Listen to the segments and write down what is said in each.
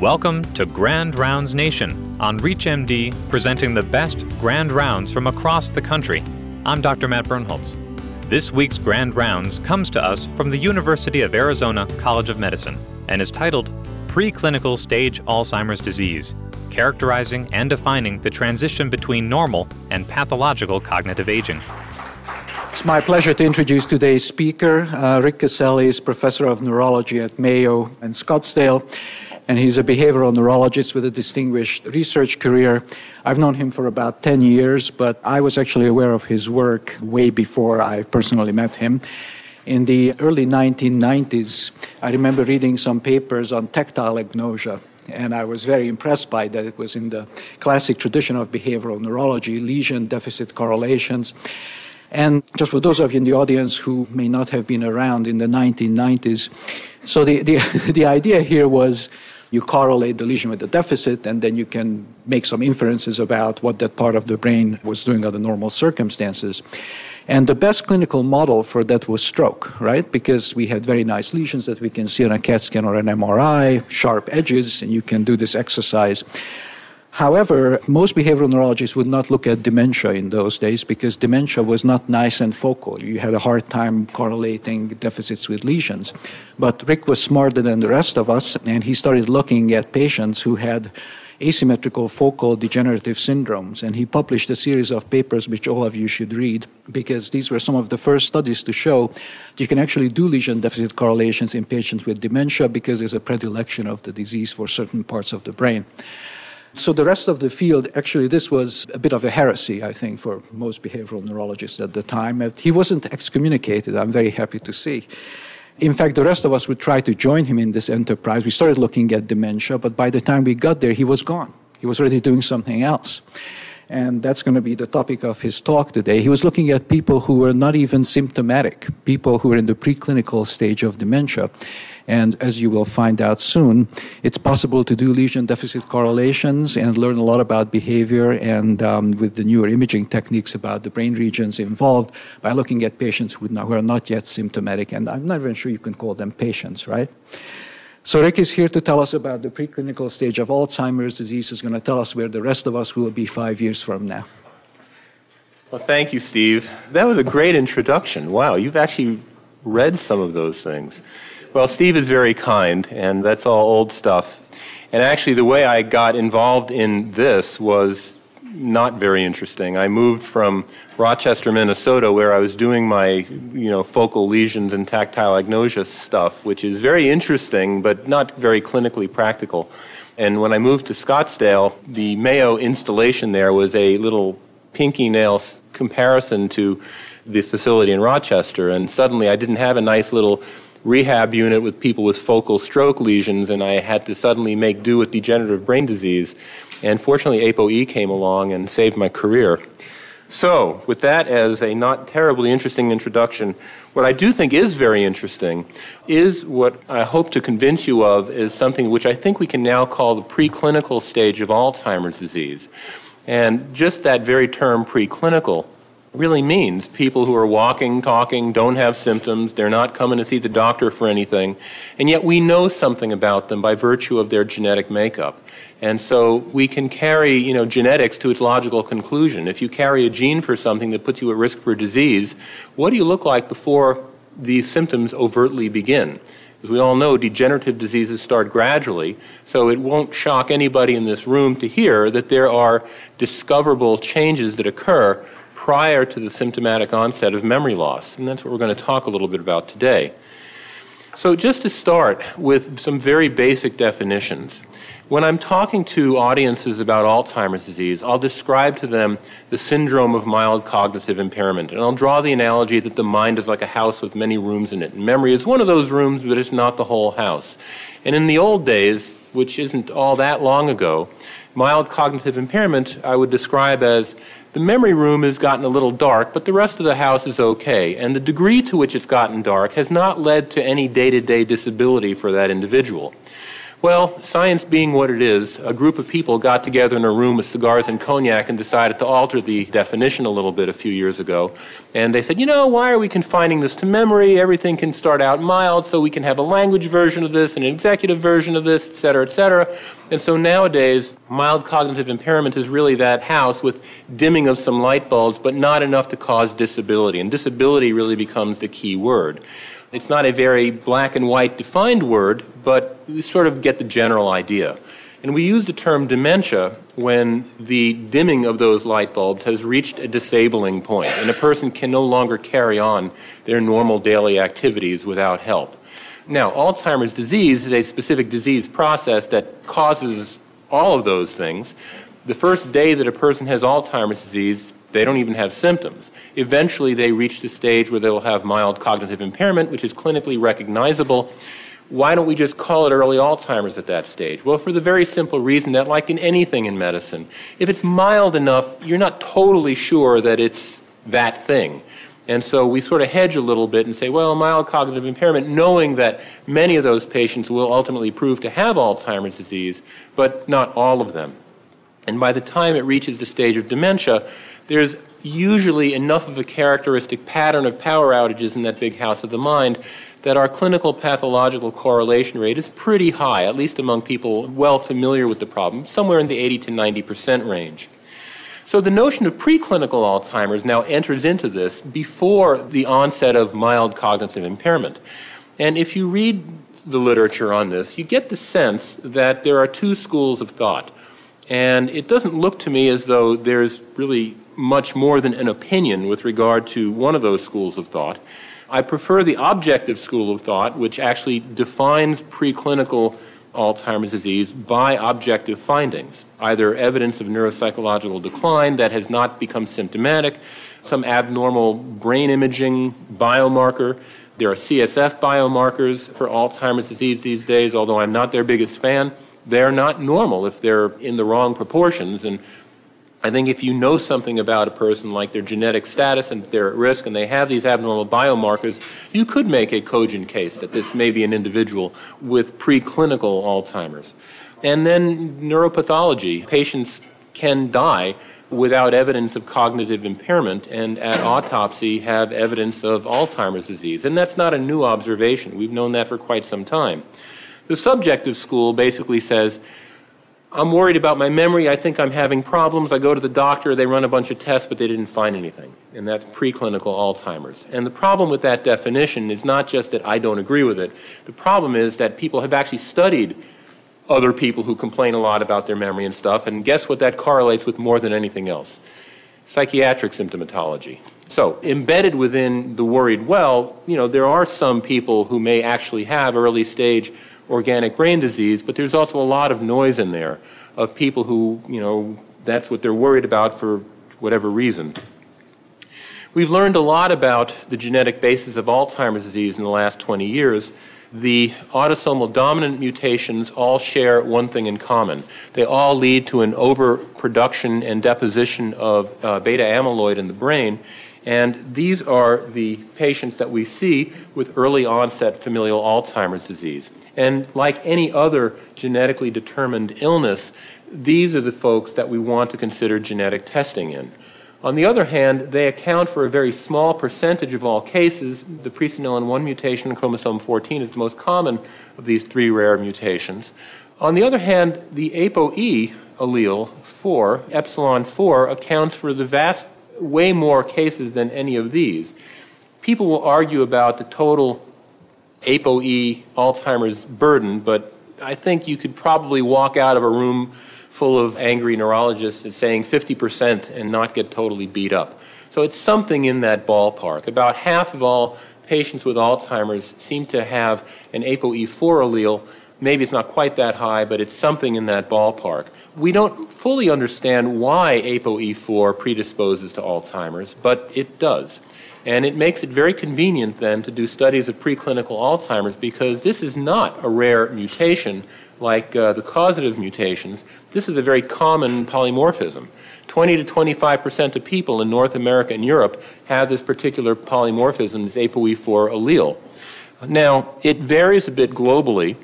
Welcome to Grand Rounds Nation on ReachMD, presenting the best Grand Rounds from across the country. I'm Dr. Matt Birnholz. This week's Grand Rounds comes to us from the University of Arizona College of Medicine and is titled Preclinical Stage Alzheimer's Disease Characterizing and Defining the Transition Between Normal and Pathological Cognitive Aging. It's my pleasure to introduce today's speaker. Uh, Rick Caselli is professor of neurology at Mayo and Scottsdale and he's a behavioral neurologist with a distinguished research career. I've known him for about 10 years, but I was actually aware of his work way before I personally met him. In the early 1990s, I remember reading some papers on tactile agnosia, and I was very impressed by that. It was in the classic tradition of behavioral neurology, lesion deficit correlations. And just for those of you in the audience who may not have been around in the 1990s, so the, the, the idea here was you correlate the lesion with the deficit, and then you can make some inferences about what that part of the brain was doing under normal circumstances. And the best clinical model for that was stroke, right? Because we had very nice lesions that we can see on a CAT scan or an MRI, sharp edges, and you can do this exercise. However, most behavioral neurologists would not look at dementia in those days because dementia was not nice and focal. You had a hard time correlating deficits with lesions. But Rick was smarter than the rest of us, and he started looking at patients who had asymmetrical focal degenerative syndromes. And he published a series of papers which all of you should read because these were some of the first studies to show you can actually do lesion deficit correlations in patients with dementia because there's a predilection of the disease for certain parts of the brain. So the rest of the field, actually, this was a bit of a heresy, I think, for most behavioral neurologists at the time. He wasn't excommunicated, I'm very happy to see. In fact, the rest of us would try to join him in this enterprise. We started looking at dementia, but by the time we got there, he was gone. He was already doing something else. And that's going to be the topic of his talk today. He was looking at people who were not even symptomatic, people who were in the preclinical stage of dementia. And as you will find out soon, it's possible to do lesion deficit correlations and learn a lot about behavior and um, with the newer imaging techniques about the brain regions involved by looking at patients who are not yet symptomatic. And I'm not even sure you can call them patients, right? So Rick is here to tell us about the preclinical stage of Alzheimer's disease. He's going to tell us where the rest of us will be five years from now. Well, thank you, Steve. That was a great introduction. Wow, you've actually read some of those things. Well, Steve is very kind, and that's all old stuff. And actually, the way I got involved in this was not very interesting. I moved from Rochester, Minnesota, where I was doing my, you know, focal lesions and tactile agnosia stuff, which is very interesting, but not very clinically practical. And when I moved to Scottsdale, the Mayo installation there was a little pinky nail comparison to the facility in Rochester. And suddenly I didn't have a nice little rehab unit with people with focal stroke lesions, and I had to suddenly make do with degenerative brain disease. And fortunately, ApoE came along and saved my career. So, with that as a not terribly interesting introduction, what I do think is very interesting is what I hope to convince you of is something which I think we can now call the preclinical stage of Alzheimer's disease. And just that very term, preclinical, really means people who are walking, talking, don't have symptoms, they're not coming to see the doctor for anything, and yet we know something about them by virtue of their genetic makeup. And so we can carry, you know, genetics to its logical conclusion. If you carry a gene for something that puts you at risk for disease, what do you look like before these symptoms overtly begin? As we all know, degenerative diseases start gradually, so it won't shock anybody in this room to hear that there are discoverable changes that occur prior to the symptomatic onset of memory loss. And that's what we're going to talk a little bit about today. So, just to start with some very basic definitions. When I'm talking to audiences about Alzheimer's disease, I'll describe to them the syndrome of mild cognitive impairment. And I'll draw the analogy that the mind is like a house with many rooms in it. And memory is one of those rooms, but it's not the whole house. And in the old days, which isn't all that long ago, mild cognitive impairment I would describe as the memory room has gotten a little dark, but the rest of the house is okay. And the degree to which it's gotten dark has not led to any day to day disability for that individual. Well, science being what it is, a group of people got together in a room with cigars and cognac and decided to alter the definition a little bit a few years ago. And they said, you know, why are we confining this to memory? Everything can start out mild, so we can have a language version of this, and an executive version of this, et cetera, et cetera. And so nowadays, mild cognitive impairment is really that house with dimming of some light bulbs, but not enough to cause disability. And disability really becomes the key word. It's not a very black and white defined word, but you sort of get the general idea. And we use the term dementia when the dimming of those light bulbs has reached a disabling point and a person can no longer carry on their normal daily activities without help. Now, Alzheimer's disease is a specific disease process that causes all of those things. The first day that a person has Alzheimer's disease, they don't even have symptoms. Eventually, they reach the stage where they'll have mild cognitive impairment, which is clinically recognizable. Why don't we just call it early Alzheimer's at that stage? Well, for the very simple reason that, like in anything in medicine, if it's mild enough, you're not totally sure that it's that thing. And so we sort of hedge a little bit and say, well, mild cognitive impairment, knowing that many of those patients will ultimately prove to have Alzheimer's disease, but not all of them. And by the time it reaches the stage of dementia, there's usually enough of a characteristic pattern of power outages in that big house of the mind that our clinical pathological correlation rate is pretty high, at least among people well familiar with the problem, somewhere in the 80 to 90 percent range. So the notion of preclinical Alzheimer's now enters into this before the onset of mild cognitive impairment. And if you read the literature on this, you get the sense that there are two schools of thought. And it doesn't look to me as though there's really much more than an opinion with regard to one of those schools of thought. I prefer the objective school of thought, which actually defines preclinical Alzheimer's disease by objective findings, either evidence of neuropsychological decline that has not become symptomatic, some abnormal brain imaging biomarker. There are CSF biomarkers for Alzheimer's disease these days, although I'm not their biggest fan they're not normal if they're in the wrong proportions. And I think if you know something about a person, like their genetic status and they're at risk and they have these abnormal biomarkers, you could make a cogent case that this may be an individual with preclinical Alzheimer's. And then neuropathology. Patients can die without evidence of cognitive impairment and at autopsy have evidence of Alzheimer's disease. And that's not a new observation. We've known that for quite some time. The subjective school basically says, I'm worried about my memory. I think I'm having problems. I go to the doctor. They run a bunch of tests, but they didn't find anything. And that's preclinical Alzheimer's. And the problem with that definition is not just that I don't agree with it. The problem is that people have actually studied other people who complain a lot about their memory and stuff. And guess what that correlates with more than anything else? Psychiatric symptomatology. So, embedded within the worried well, you know, there are some people who may actually have early stage organic brain disease, but there's also a lot of noise in there of people who, you know, that's what they're worried about for whatever reason. We've learned a lot about the genetic basis of Alzheimer's disease in the last 20 years. The autosomal dominant mutations all share one thing in common. They all lead to an overproduction and deposition of uh, beta amyloid in the brain, and these are the patients that we see with early onset familial Alzheimer's disease. And like any other genetically determined illness, these are the folks that we want to consider genetic testing in. On the other hand, they account for a very small percentage of all cases. The presenilin 1 mutation in chromosome 14 is the most common of these three rare mutations. On the other hand, the ApoE allele 4, epsilon 4, accounts for the vast way more cases than any of these. People will argue about the total ApoE Alzheimer's burden, but I think you could probably walk out of a room full of angry neurologists and saying 50% and not get totally beat up. So it's something in that ballpark. About half of all patients with Alzheimer's seem to have an ApoE4 allele. Maybe it's not quite that high, but it's something in that ballpark. We don't fully understand why ApoE4 predisposes to Alzheimer's, but it does. And it makes it very convenient then to do studies of preclinical Alzheimer's because this is not a rare mutation like uh, the causative mutations. This is a very common polymorphism. 20 to 25 percent of people in North America and Europe have this particular polymorphism, this ApoE4 allele. Now, it varies a bit globally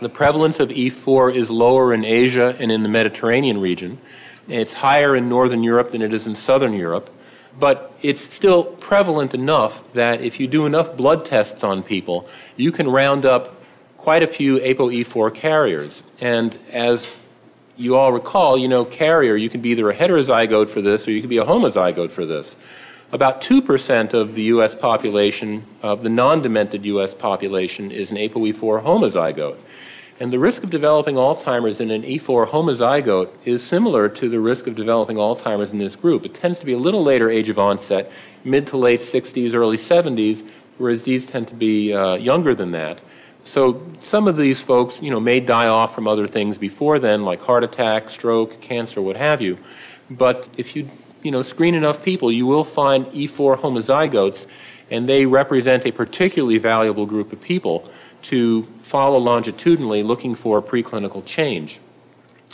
The prevalence of E4 is lower in Asia and in the Mediterranean region. It's higher in Northern Europe than it is in Southern Europe, but it's still prevalent enough that if you do enough blood tests on people, you can round up quite a few ApoE4 carriers. And as you all recall, you know, carrier, you can be either a heterozygote for this or you can be a homozygote for this. About 2% of the U.S. population, of the non demented U.S. population, is an ApoE4 homozygote. And the risk of developing Alzheimer's in an E4 homozygote is similar to the risk of developing Alzheimer's in this group. It tends to be a little later age of onset, mid to late 60s, early 70s, whereas these tend to be uh, younger than that. So some of these folks, you know, may die off from other things before then, like heart attack, stroke, cancer, what have you. But if you, you know, screen enough people, you will find E4 homozygotes, and they represent a particularly valuable group of people to follow longitudinally looking for preclinical change.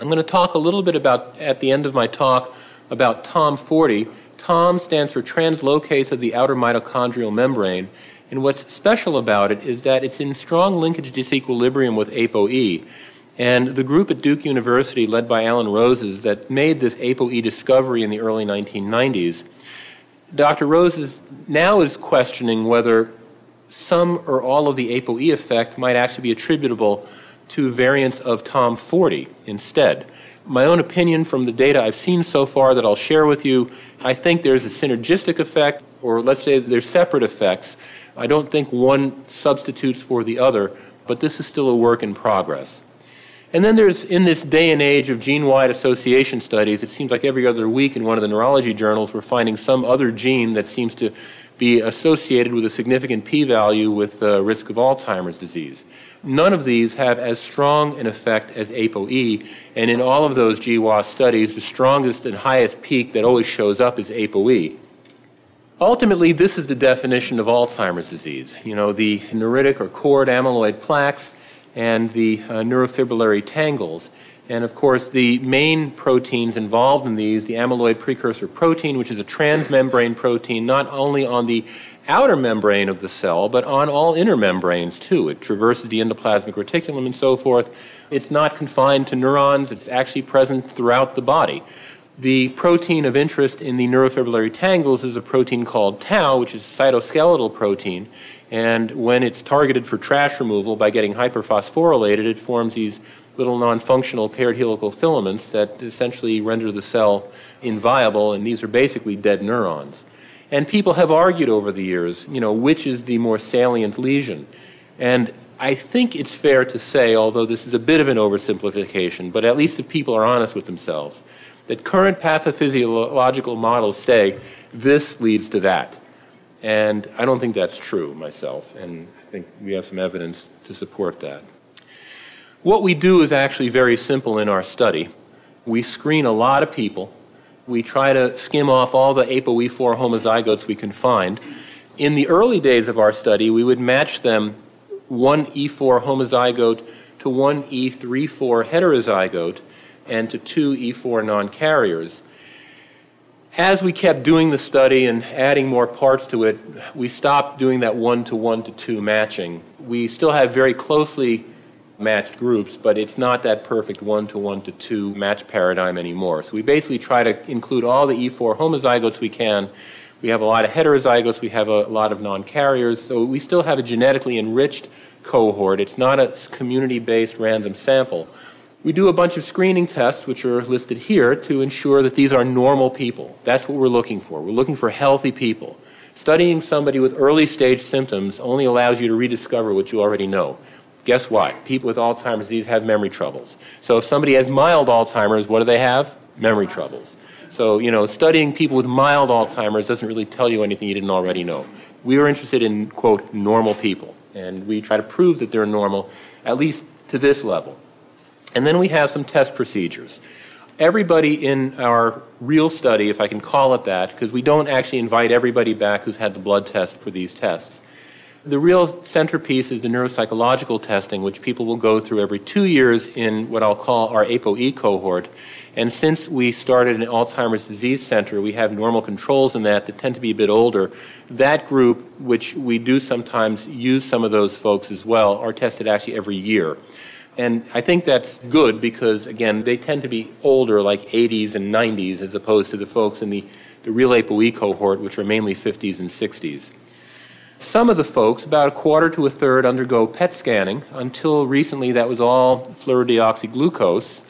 I'm going to talk a little bit about, at the end of my talk, about TOM40. TOM stands for translocase of the outer mitochondrial membrane, and what's special about it is that it's in strong linkage disequilibrium with ApoE. And the group at Duke University, led by Alan Roses, that made this ApoE discovery in the early 1990s, Dr. Roses now is questioning whether some or all of the ApoE effect might actually be attributable to variants of TOM40 instead. My own opinion from the data I've seen so far that I'll share with you, I think there's a synergistic effect, or let's say they're separate effects. I don't think one substitutes for the other, but this is still a work in progress. And then there's, in this day and age of gene wide association studies, it seems like every other week in one of the neurology journals, we're finding some other gene that seems to be associated with a significant p value with the risk of Alzheimer's disease. None of these have as strong an effect as ApoE, and in all of those GWAS studies, the strongest and highest peak that always shows up is ApoE. Ultimately, this is the definition of Alzheimer's disease. You know, the neuritic or cored amyloid plaques and the uh, neurofibrillary tangles. And of course, the main proteins involved in these, the amyloid precursor protein, which is a transmembrane protein, not only on the outer membrane of the cell, but on all inner membranes too. It traverses the endoplasmic reticulum and so forth. It's not confined to neurons, it's actually present throughout the body. The protein of interest in the neurofibrillary tangles is a protein called tau, which is a cytoskeletal protein. And when it's targeted for trash removal by getting hyperphosphorylated, it forms these little non-functional paired helical filaments that essentially render the cell inviable, and these are basically dead neurons. And people have argued over the years, you know, which is the more salient lesion. And I think it's fair to say, although this is a bit of an oversimplification, but at least if people are honest with themselves, that current pathophysiological models say this leads to that. And I don't think that's true myself, and I think we have some evidence to support that. What we do is actually very simple in our study. We screen a lot of people. We try to skim off all the ApoE4 homozygotes we can find. In the early days of our study, we would match them one E4 homozygote to one E34 heterozygote and to two E4 non carriers. As we kept doing the study and adding more parts to it, we stopped doing that one to one to two matching. We still have very closely matched groups, but it's not that perfect one to one to two match paradigm anymore. So we basically try to include all the E4 homozygotes we can. We have a lot of heterozygotes, we have a lot of non carriers, so we still have a genetically enriched cohort. It's not a community based random sample. We do a bunch of screening tests, which are listed here, to ensure that these are normal people. That's what we're looking for. We're looking for healthy people. Studying somebody with early stage symptoms only allows you to rediscover what you already know. Guess what? People with Alzheimer's disease have memory troubles. So if somebody has mild Alzheimer's, what do they have? Memory troubles. So, you know, studying people with mild Alzheimer's doesn't really tell you anything you didn't already know. We are interested in, quote, normal people. And we try to prove that they're normal, at least to this level. And then we have some test procedures. Everybody in our real study, if I can call it that, because we don't actually invite everybody back who's had the blood test for these tests. The real centerpiece is the neuropsychological testing, which people will go through every two years in what I'll call our ApoE cohort. And since we started an Alzheimer's disease center, we have normal controls in that that tend to be a bit older. That group, which we do sometimes use some of those folks as well, are tested actually every year. And I think that's good because, again, they tend to be older, like 80s and 90s, as opposed to the folks in the, the real ApoE cohort, which are mainly 50s and 60s. Some of the folks, about a quarter to a third, undergo PET scanning. Until recently, that was all fluorodeoxyglucose.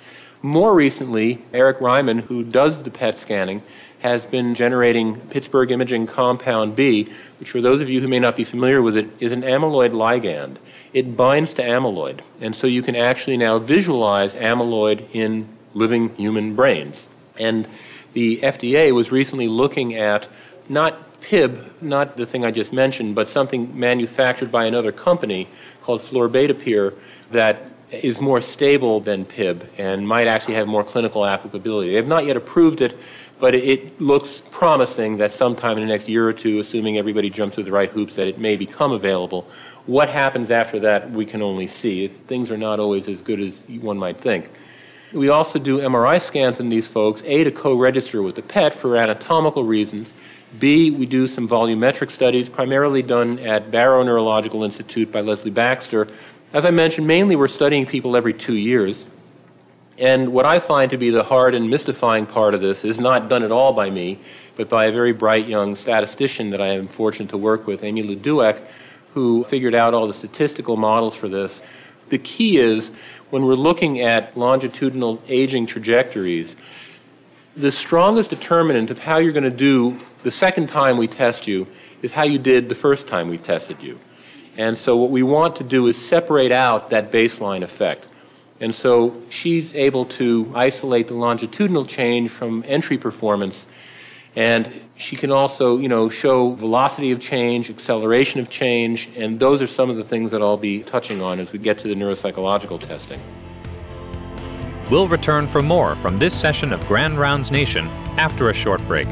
More recently, Eric Reiman, who does the PET scanning, has been generating Pittsburgh Imaging Compound B, which, for those of you who may not be familiar with it, is an amyloid ligand. It binds to amyloid, and so you can actually now visualize amyloid in living human brains. And the FDA was recently looking at not PIB, not the thing I just mentioned, but something manufactured by another company called florbetapir that is more stable than PIB and might actually have more clinical applicability. They have not yet approved it, but it looks promising that sometime in the next year or two, assuming everybody jumps through the right hoops, that it may become available. What happens after that, we can only see. Things are not always as good as one might think. We also do MRI scans in these folks, A, to co register with the PET for anatomical reasons, B, we do some volumetric studies, primarily done at Barrow Neurological Institute by Leslie Baxter. As I mentioned, mainly we're studying people every two years. And what I find to be the hard and mystifying part of this is not done at all by me, but by a very bright young statistician that I am fortunate to work with, Amylou Dueck, who figured out all the statistical models for this. The key is when we're looking at longitudinal aging trajectories, the strongest determinant of how you're going to do the second time we test you is how you did the first time we tested you. And so, what we want to do is separate out that baseline effect. And so, she's able to isolate the longitudinal change from entry performance. And she can also, you know, show velocity of change, acceleration of change, and those are some of the things that I'll be touching on as we get to the neuropsychological testing. We'll return for more from this session of Grand Rounds Nation after a short break.